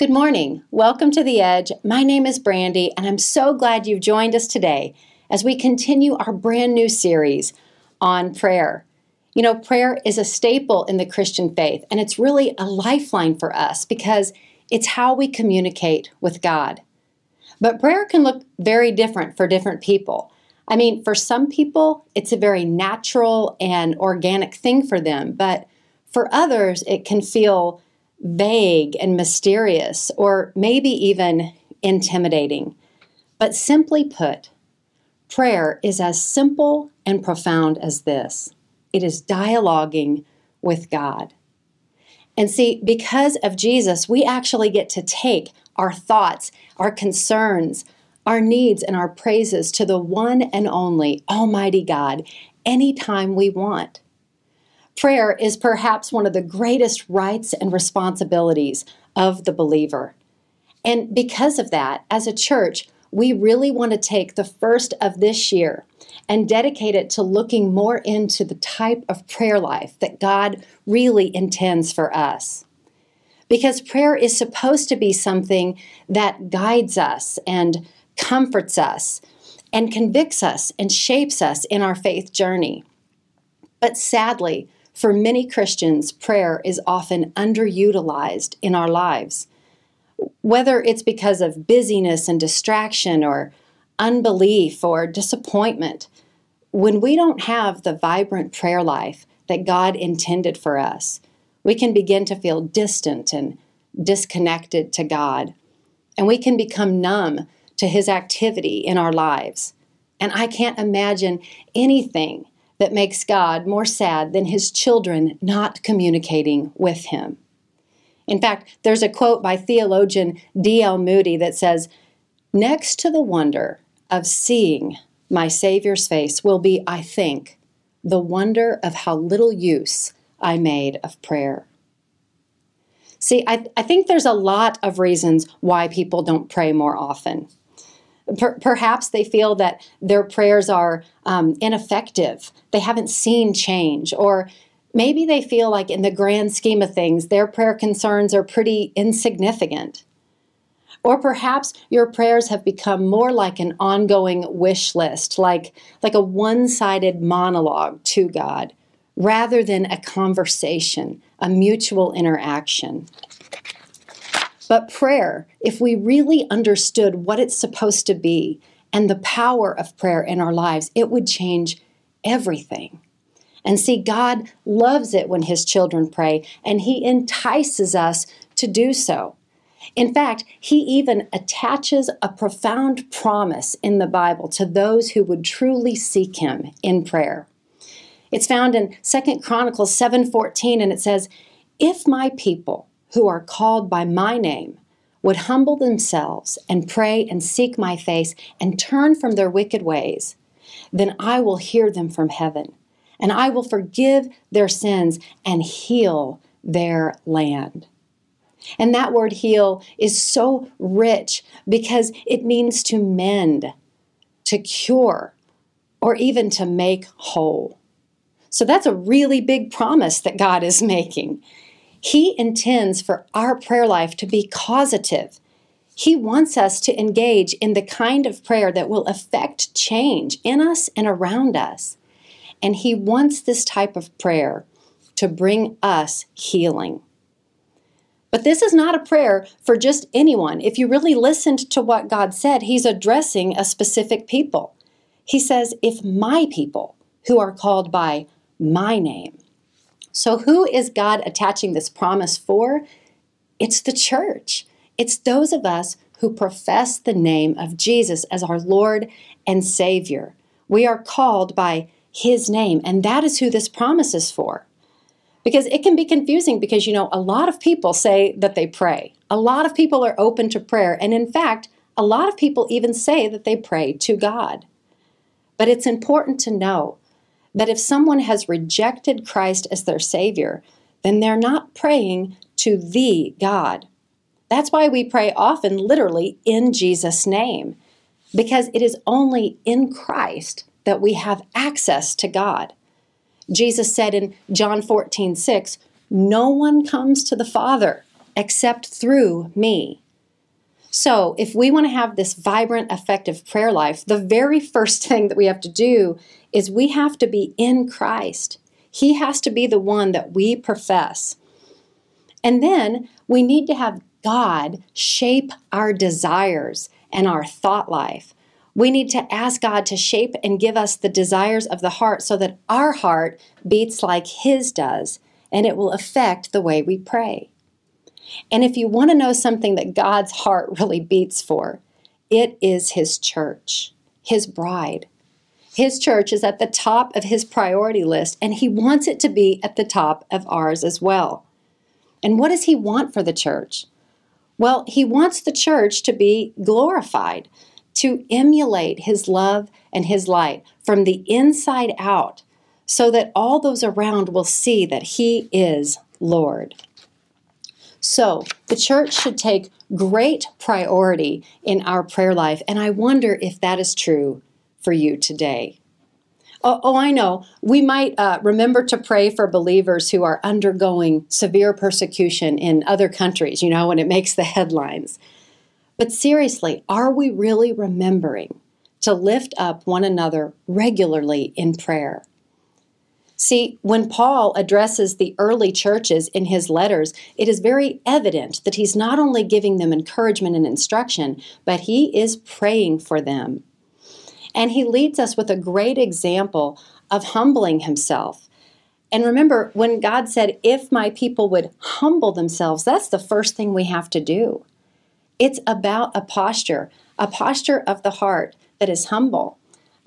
Good morning. Welcome to The Edge. My name is Brandy, and I'm so glad you've joined us today as we continue our brand new series on prayer. You know, prayer is a staple in the Christian faith, and it's really a lifeline for us because it's how we communicate with God. But prayer can look very different for different people. I mean, for some people, it's a very natural and organic thing for them, but for others, it can feel vague and mysterious, or maybe even intimidating. But simply put, prayer is as simple and profound as this it is dialoguing with God. And see, because of Jesus, we actually get to take our thoughts, our concerns, our needs, and our praises to the one and only Almighty God anytime we want. Prayer is perhaps one of the greatest rights and responsibilities of the believer. And because of that, as a church, we really want to take the first of this year and dedicate it to looking more into the type of prayer life that God really intends for us. Because prayer is supposed to be something that guides us and comforts us and convicts us and shapes us in our faith journey. But sadly, for many Christians, prayer is often underutilized in our lives. Whether it's because of busyness and distraction or unbelief or disappointment, when we don't have the vibrant prayer life that God intended for us, we can begin to feel distant and disconnected to God. And we can become numb to His activity in our lives. And I can't imagine anything that makes God more sad than his children not communicating with him. In fact, there's a quote by theologian D.L. Moody that says, Next to the wonder of seeing my Savior's face will be, I think, the wonder of how little use I made of prayer. See, I, I think there's a lot of reasons why people don't pray more often. Per- perhaps they feel that their prayers are um, ineffective, they haven't seen change, or maybe they feel like, in the grand scheme of things, their prayer concerns are pretty insignificant. Or perhaps your prayers have become more like an ongoing wish list, like, like a one sided monologue to God, rather than a conversation, a mutual interaction. But prayer, if we really understood what it's supposed to be and the power of prayer in our lives, it would change everything. And see, God loves it when His children pray, and He entices us to do so. In fact, He even attaches a profound promise in the Bible to those who would truly seek Him in prayer. It's found in Second Chronicles 7:14 and it says, "If my people who are called by my name would humble themselves and pray and seek my face and turn from their wicked ways, then I will hear them from heaven, and I will forgive their sins and heal their land. And that word heal is so rich because it means to mend, to cure, or even to make whole. So that's a really big promise that God is making. He intends for our prayer life to be causative. He wants us to engage in the kind of prayer that will affect change in us and around us. And He wants this type of prayer to bring us healing. But this is not a prayer for just anyone. If you really listened to what God said, He's addressing a specific people. He says, If my people, who are called by my name, so, who is God attaching this promise for? It's the church. It's those of us who profess the name of Jesus as our Lord and Savior. We are called by His name, and that is who this promise is for. Because it can be confusing because, you know, a lot of people say that they pray. A lot of people are open to prayer. And in fact, a lot of people even say that they pray to God. But it's important to know that if someone has rejected Christ as their Savior, then they're not praying to the God. That's why we pray often, literally, in Jesus' name, because it is only in Christ that we have access to God. Jesus said in John 14, 6, No one comes to the Father except through me. So, if we want to have this vibrant, effective prayer life, the very first thing that we have to do is we have to be in Christ. He has to be the one that we profess. And then we need to have God shape our desires and our thought life. We need to ask God to shape and give us the desires of the heart so that our heart beats like His does, and it will affect the way we pray. And if you want to know something that God's heart really beats for, it is His church, His bride. His church is at the top of His priority list, and He wants it to be at the top of ours as well. And what does He want for the church? Well, He wants the church to be glorified, to emulate His love and His light from the inside out, so that all those around will see that He is Lord. So, the church should take great priority in our prayer life, and I wonder if that is true for you today. Oh, oh I know. We might uh, remember to pray for believers who are undergoing severe persecution in other countries, you know, when it makes the headlines. But seriously, are we really remembering to lift up one another regularly in prayer? See, when Paul addresses the early churches in his letters, it is very evident that he's not only giving them encouragement and instruction, but he is praying for them. And he leads us with a great example of humbling himself. And remember, when God said, If my people would humble themselves, that's the first thing we have to do. It's about a posture, a posture of the heart that is humble.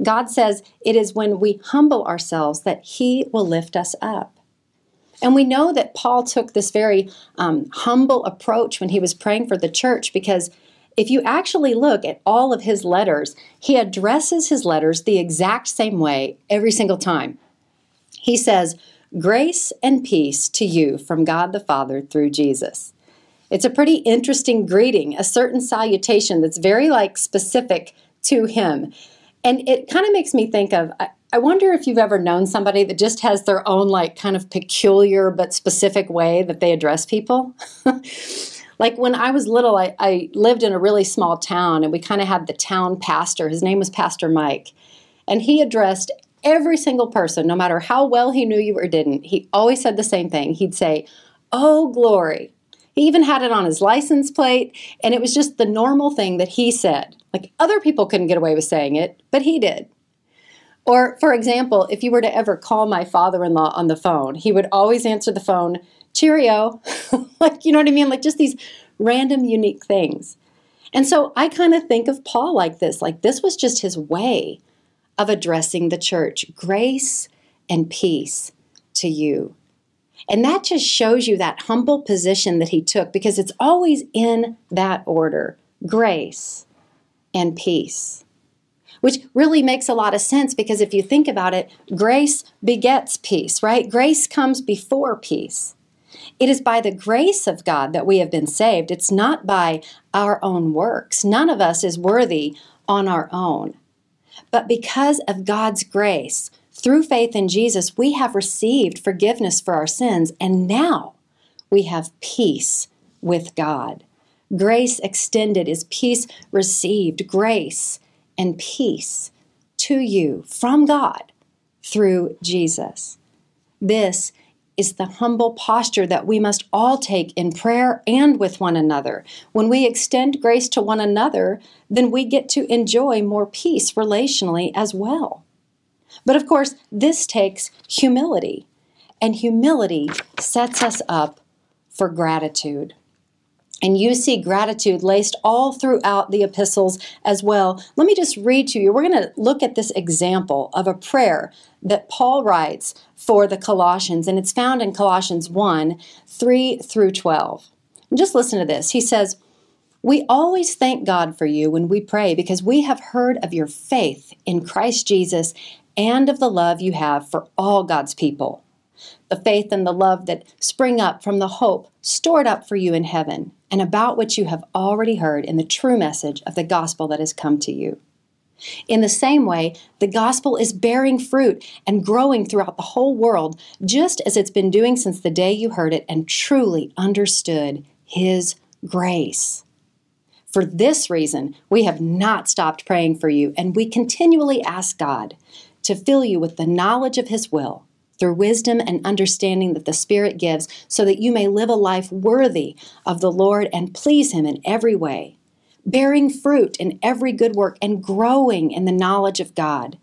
God says it is when we humble ourselves that He will lift us up. And we know that Paul took this very um, humble approach when he was praying for the church because if you actually look at all of his letters, he addresses his letters the exact same way every single time. He says, Grace and peace to you from God the Father through Jesus. It's a pretty interesting greeting, a certain salutation that's very like specific to him. And it kind of makes me think of I wonder if you've ever known somebody that just has their own like kind of peculiar but specific way that they address people. like when I was little, I, I lived in a really small town and we kind of had the town pastor. His name was Pastor Mike. And he addressed every single person, no matter how well he knew you or didn't. He always said the same thing. He'd say, Oh, glory. He even had it on his license plate, and it was just the normal thing that he said. Like other people couldn't get away with saying it, but he did. Or, for example, if you were to ever call my father in law on the phone, he would always answer the phone, Cheerio. like, you know what I mean? Like just these random, unique things. And so I kind of think of Paul like this like, this was just his way of addressing the church grace and peace to you. And that just shows you that humble position that he took because it's always in that order grace and peace. Which really makes a lot of sense because if you think about it, grace begets peace, right? Grace comes before peace. It is by the grace of God that we have been saved. It's not by our own works. None of us is worthy on our own. But because of God's grace, through faith in Jesus, we have received forgiveness for our sins, and now we have peace with God. Grace extended is peace received, grace and peace to you from God through Jesus. This is the humble posture that we must all take in prayer and with one another. When we extend grace to one another, then we get to enjoy more peace relationally as well. But of course, this takes humility, and humility sets us up for gratitude. And you see gratitude laced all throughout the epistles as well. Let me just read to you. We're going to look at this example of a prayer that Paul writes for the Colossians, and it's found in Colossians 1 3 through 12. And just listen to this. He says, We always thank God for you when we pray because we have heard of your faith in Christ Jesus and of the love you have for all God's people. The faith and the love that spring up from the hope stored up for you in heaven, and about which you have already heard in the true message of the gospel that has come to you. In the same way, the gospel is bearing fruit and growing throughout the whole world, just as it's been doing since the day you heard it and truly understood His grace. For this reason, we have not stopped praying for you, and we continually ask God to fill you with the knowledge of His will through wisdom and understanding that the Spirit gives, so that you may live a life worthy of the Lord and please Him in every way, bearing fruit in every good work and growing in the knowledge of God,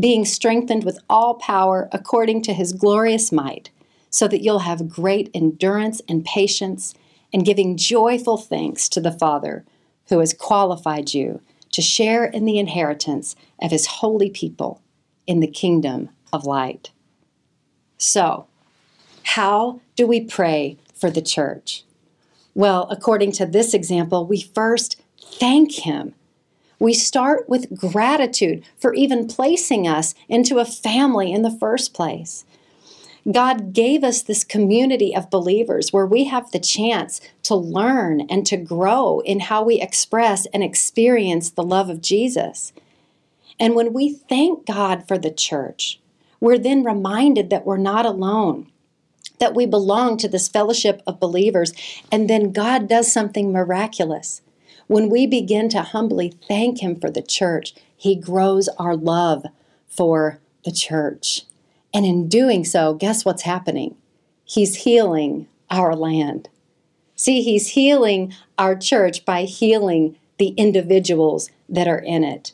being strengthened with all power according to His glorious might, so that you'll have great endurance and patience, and giving joyful thanks to the Father who has qualified you to share in the inheritance of His holy people in the kingdom of light. So, how do we pray for the church? Well, according to this example, we first thank Him. We start with gratitude for even placing us into a family in the first place. God gave us this community of believers where we have the chance to learn and to grow in how we express and experience the love of Jesus. And when we thank God for the church, we're then reminded that we're not alone, that we belong to this fellowship of believers, and then God does something miraculous. When we begin to humbly thank Him for the church, He grows our love for the church. And in doing so, guess what's happening? He's healing our land. See, He's healing our church by healing the individuals that are in it.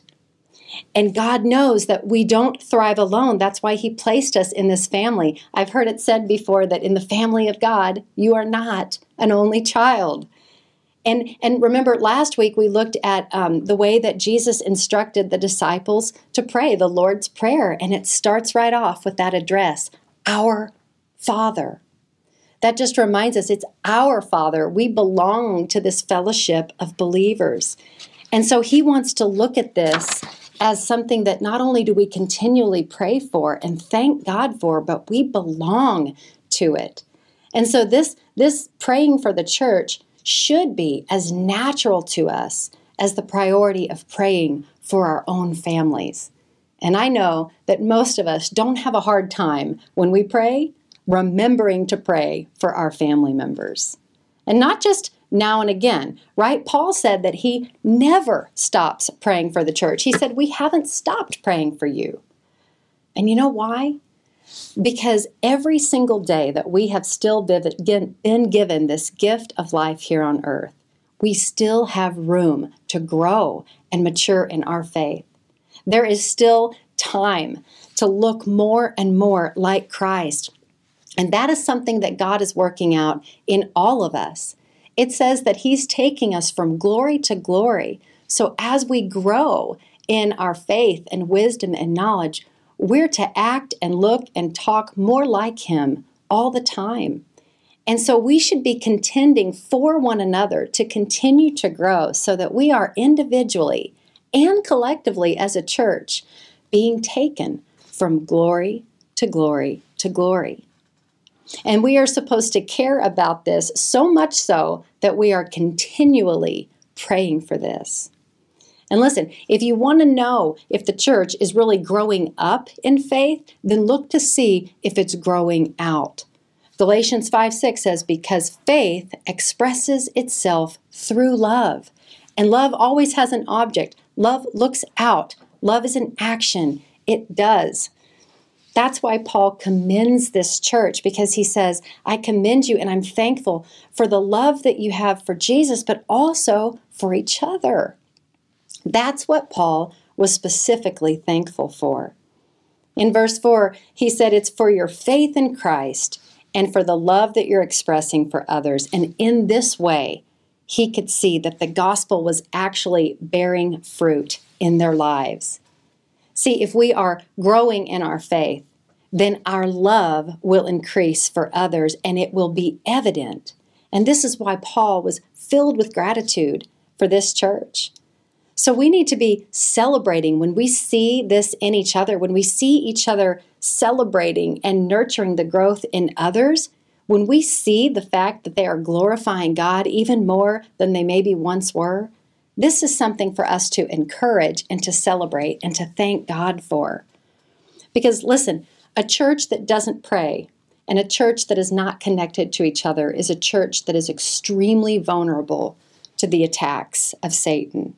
And God knows that we don't thrive alone. That's why He placed us in this family. I've heard it said before that in the family of God, you are not an only child. And, and remember, last week we looked at um, the way that Jesus instructed the disciples to pray the Lord's Prayer. And it starts right off with that address Our Father. That just reminds us it's our Father. We belong to this fellowship of believers. And so he wants to look at this as something that not only do we continually pray for and thank God for, but we belong to it. And so this this praying for the church should be as natural to us as the priority of praying for our own families. And I know that most of us don't have a hard time when we pray remembering to pray for our family members. And not just now and again, right? Paul said that he never stops praying for the church. He said, We haven't stopped praying for you. And you know why? Because every single day that we have still been given this gift of life here on earth, we still have room to grow and mature in our faith. There is still time to look more and more like Christ. And that is something that God is working out in all of us. It says that He's taking us from glory to glory. So as we grow in our faith and wisdom and knowledge, we're to act and look and talk more like Him all the time. And so we should be contending for one another to continue to grow so that we are individually and collectively as a church being taken from glory to glory to glory. And we are supposed to care about this so much so that we are continually praying for this. And listen, if you want to know if the church is really growing up in faith, then look to see if it's growing out. Galatians 5 6 says, Because faith expresses itself through love. And love always has an object. Love looks out. Love is an action. It does. That's why Paul commends this church because he says, I commend you and I'm thankful for the love that you have for Jesus, but also for each other. That's what Paul was specifically thankful for. In verse 4, he said, It's for your faith in Christ and for the love that you're expressing for others. And in this way, he could see that the gospel was actually bearing fruit in their lives. See, if we are growing in our faith, then our love will increase for others and it will be evident. And this is why Paul was filled with gratitude for this church. So we need to be celebrating when we see this in each other, when we see each other celebrating and nurturing the growth in others, when we see the fact that they are glorifying God even more than they maybe once were, this is something for us to encourage and to celebrate and to thank God for. Because listen, a church that doesn't pray And a church that is not connected to each other is a church that is extremely vulnerable to the attacks of Satan.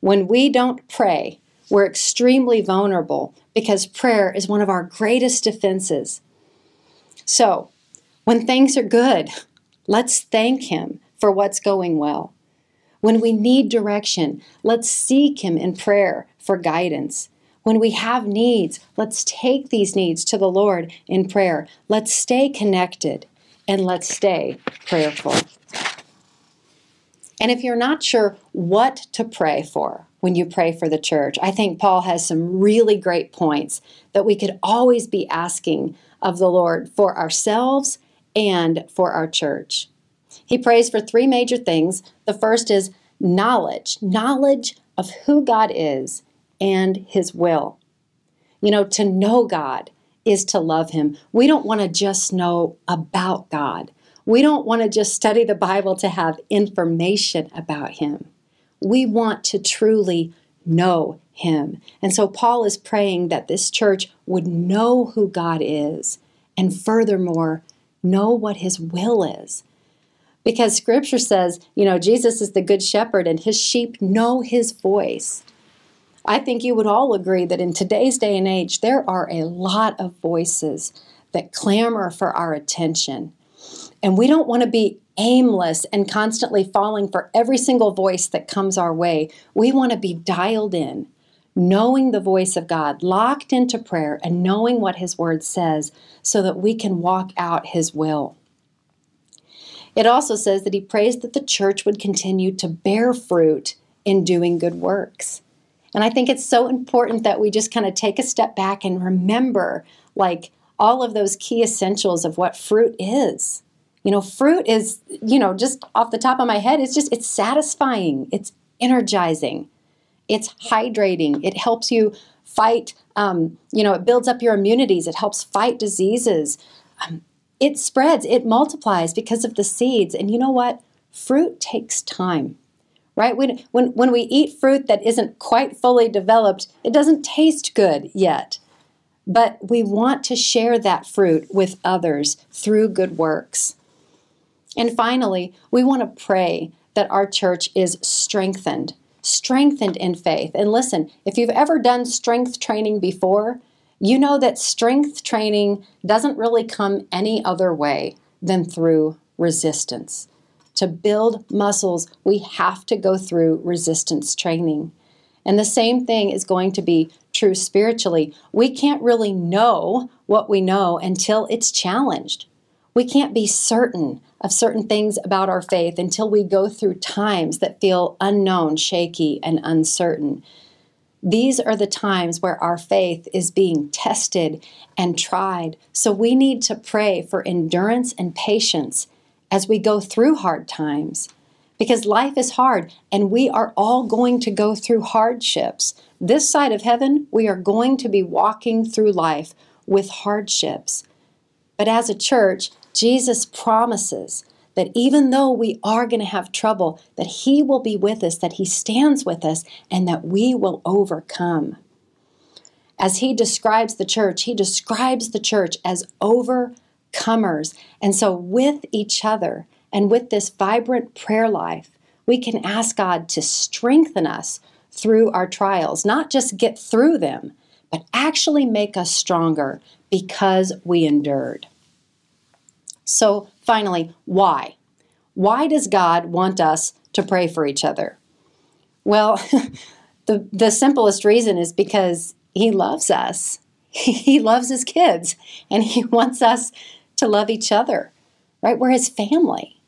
When we don't pray, we're extremely vulnerable because prayer is one of our greatest defenses. So, when things are good, let's thank Him for what's going well. When we need direction, let's seek Him in prayer for guidance. When we have needs, let's take these needs to the Lord in prayer. Let's stay connected and let's stay prayerful. And if you're not sure what to pray for when you pray for the church, I think Paul has some really great points that we could always be asking of the Lord for ourselves and for our church. He prays for three major things. The first is knowledge, knowledge of who God is and his will. You know, to know God is to love him. We don't want to just know about God. We don't want to just study the Bible to have information about him. We want to truly know him. And so Paul is praying that this church would know who God is and furthermore know what his will is. Because scripture says, you know, Jesus is the good shepherd and his sheep know his voice. I think you would all agree that in today's day and age, there are a lot of voices that clamor for our attention. And we don't want to be aimless and constantly falling for every single voice that comes our way. We want to be dialed in, knowing the voice of God, locked into prayer, and knowing what His Word says so that we can walk out His will. It also says that he prays that the church would continue to bear fruit in doing good works. And I think it's so important that we just kind of take a step back and remember like all of those key essentials of what fruit is. You know, fruit is, you know, just off the top of my head, it's just it's satisfying, it's energizing, it's hydrating, it helps you fight um, you know, it builds up your immunities, it helps fight diseases. Um, it spreads, it multiplies because of the seeds. And you know what? Fruit takes time, right? When, when, when we eat fruit that isn't quite fully developed, it doesn't taste good yet. But we want to share that fruit with others through good works. And finally, we want to pray that our church is strengthened, strengthened in faith. And listen, if you've ever done strength training before, you know that strength training doesn't really come any other way than through resistance. To build muscles, we have to go through resistance training. And the same thing is going to be true spiritually. We can't really know what we know until it's challenged. We can't be certain of certain things about our faith until we go through times that feel unknown, shaky, and uncertain. These are the times where our faith is being tested and tried. So we need to pray for endurance and patience as we go through hard times. Because life is hard and we are all going to go through hardships. This side of heaven, we are going to be walking through life with hardships. But as a church, Jesus promises that even though we are going to have trouble, that He will be with us, that He stands with us, and that we will overcome. As He describes the church, He describes the church as overcomers. And so, with each other and with this vibrant prayer life, we can ask God to strengthen us through our trials, not just get through them, but actually make us stronger because we endured. So, finally, why? Why does God want us to pray for each other? Well, the, the simplest reason is because He loves us. He loves His kids, and He wants us to love each other, right? We're His family.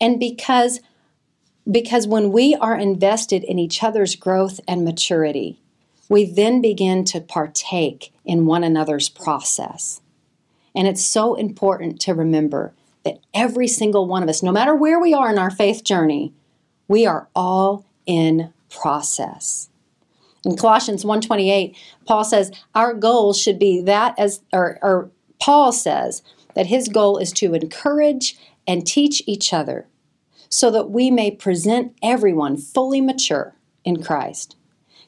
And because because when we are invested in each other's growth and maturity, we then begin to partake in one another's process. And it's so important to remember that every single one of us, no matter where we are in our faith journey, we are all in process. In Colossians 1:28, Paul says our goal should be that as or, or Paul says that his goal is to encourage and teach each other so that we may present everyone fully mature in Christ.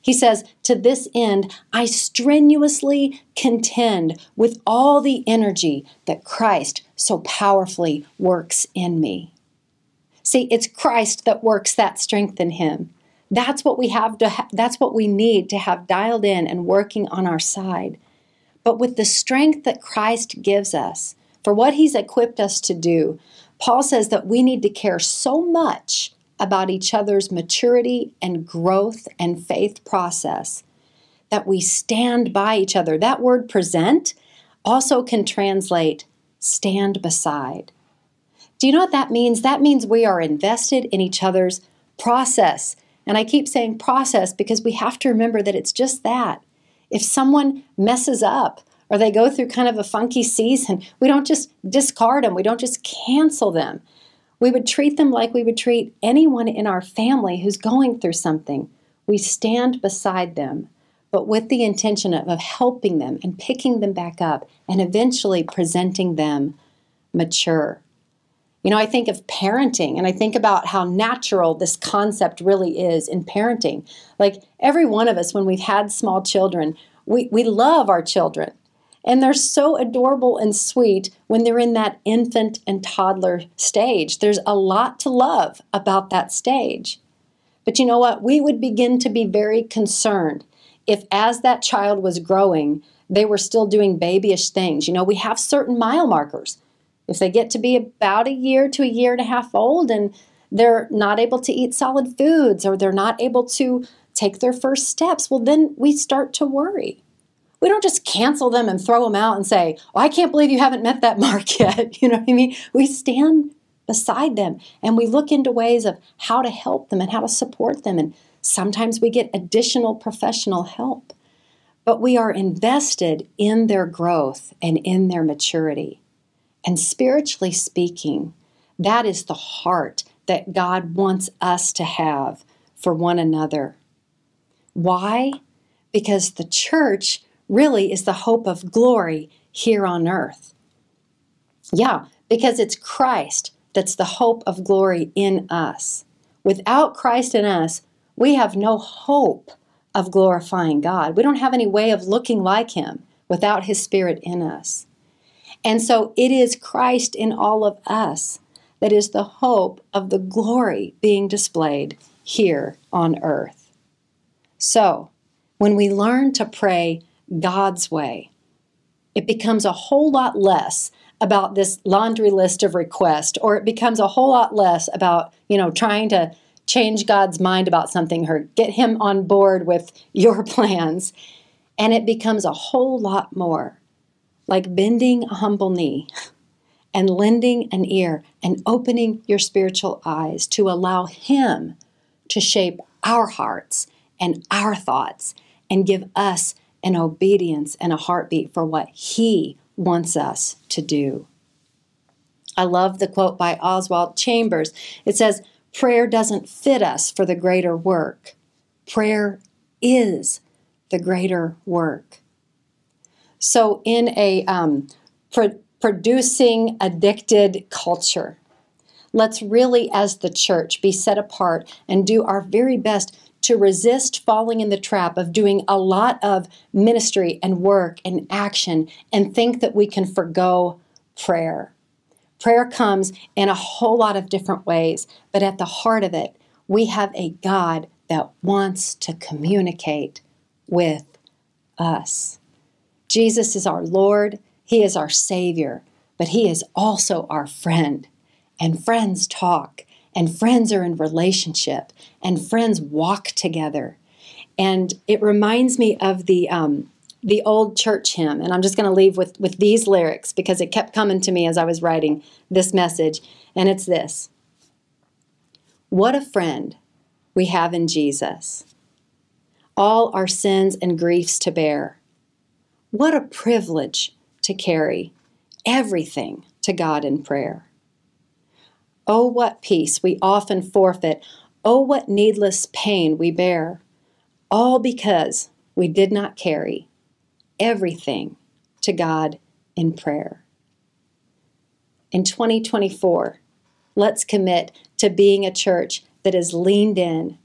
He says, To this end, I strenuously contend with all the energy that Christ so powerfully works in me. See, it's Christ that works that strength in him. That's what we have to ha- that's what we need to have dialed in and working on our side. But with the strength that Christ gives us for what he's equipped us to do, Paul says that we need to care so much about each other's maturity and growth and faith process that we stand by each other. That word present also can translate stand beside. Do you know what that means? That means we are invested in each other's process. And I keep saying process because we have to remember that it's just that. If someone messes up or they go through kind of a funky season, we don't just discard them, we don't just cancel them. We would treat them like we would treat anyone in our family who's going through something. We stand beside them, but with the intention of, of helping them and picking them back up and eventually presenting them mature. You know, I think of parenting and I think about how natural this concept really is in parenting. Like every one of us, when we've had small children, we, we love our children. And they're so adorable and sweet when they're in that infant and toddler stage. There's a lot to love about that stage. But you know what? We would begin to be very concerned if, as that child was growing, they were still doing babyish things. You know, we have certain mile markers. If they get to be about a year to a year and a half old and they're not able to eat solid foods or they're not able to take their first steps, well, then we start to worry we don't just cancel them and throw them out and say, oh, I can't believe you haven't met that mark yet. You know what I mean? We stand beside them and we look into ways of how to help them and how to support them. And sometimes we get additional professional help. But we are invested in their growth and in their maturity. And spiritually speaking, that is the heart that God wants us to have for one another. Why? Because the church really is the hope of glory here on earth. Yeah, because it's Christ that's the hope of glory in us. Without Christ in us, we have no hope of glorifying God. We don't have any way of looking like Him without His Spirit in us. And so it is Christ in all of us that is the hope of the glory being displayed here on earth. So, when we learn to pray God's way. It becomes a whole lot less about this laundry list of requests, or it becomes a whole lot less about, you know, trying to change God's mind about something or get him on board with your plans. And it becomes a whole lot more like bending a humble knee and lending an ear and opening your spiritual eyes to allow Him to shape our hearts and our thoughts and give us an obedience and a heartbeat for what He wants us to do. I love the quote by Oswald Chambers. It says, Prayer doesn't fit us for the greater work. Prayer is the greater work. So, in a um, pro- producing addicted culture, let's really, as the church, be set apart and do our very best to resist falling in the trap of doing a lot of ministry and work and action and think that we can forego prayer. Prayer comes in a whole lot of different ways, but at the heart of it, we have a God that wants to communicate with us. Jesus is our Lord, He is our Savior, but He is also our friend. And friends talk and friends are in relationship and friends walk together. And it reminds me of the um, the old church hymn and i'm just going to leave with with these lyrics because it kept coming to me as i was writing this message and it's this. What a friend we have in jesus. All our sins and griefs to bear. What a privilege to carry everything to god in prayer. Oh, what peace we often forfeit. Oh, what needless pain we bear, all because we did not carry everything to God in prayer. In 2024, let's commit to being a church that is leaned in,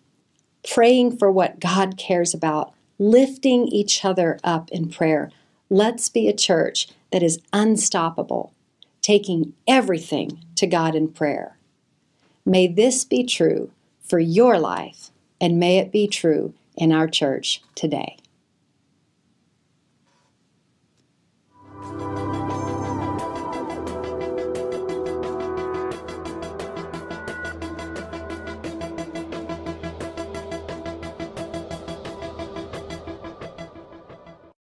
praying for what God cares about, lifting each other up in prayer. Let's be a church that is unstoppable, taking everything to God in prayer. May this be true for your life, and may it be true in our church today.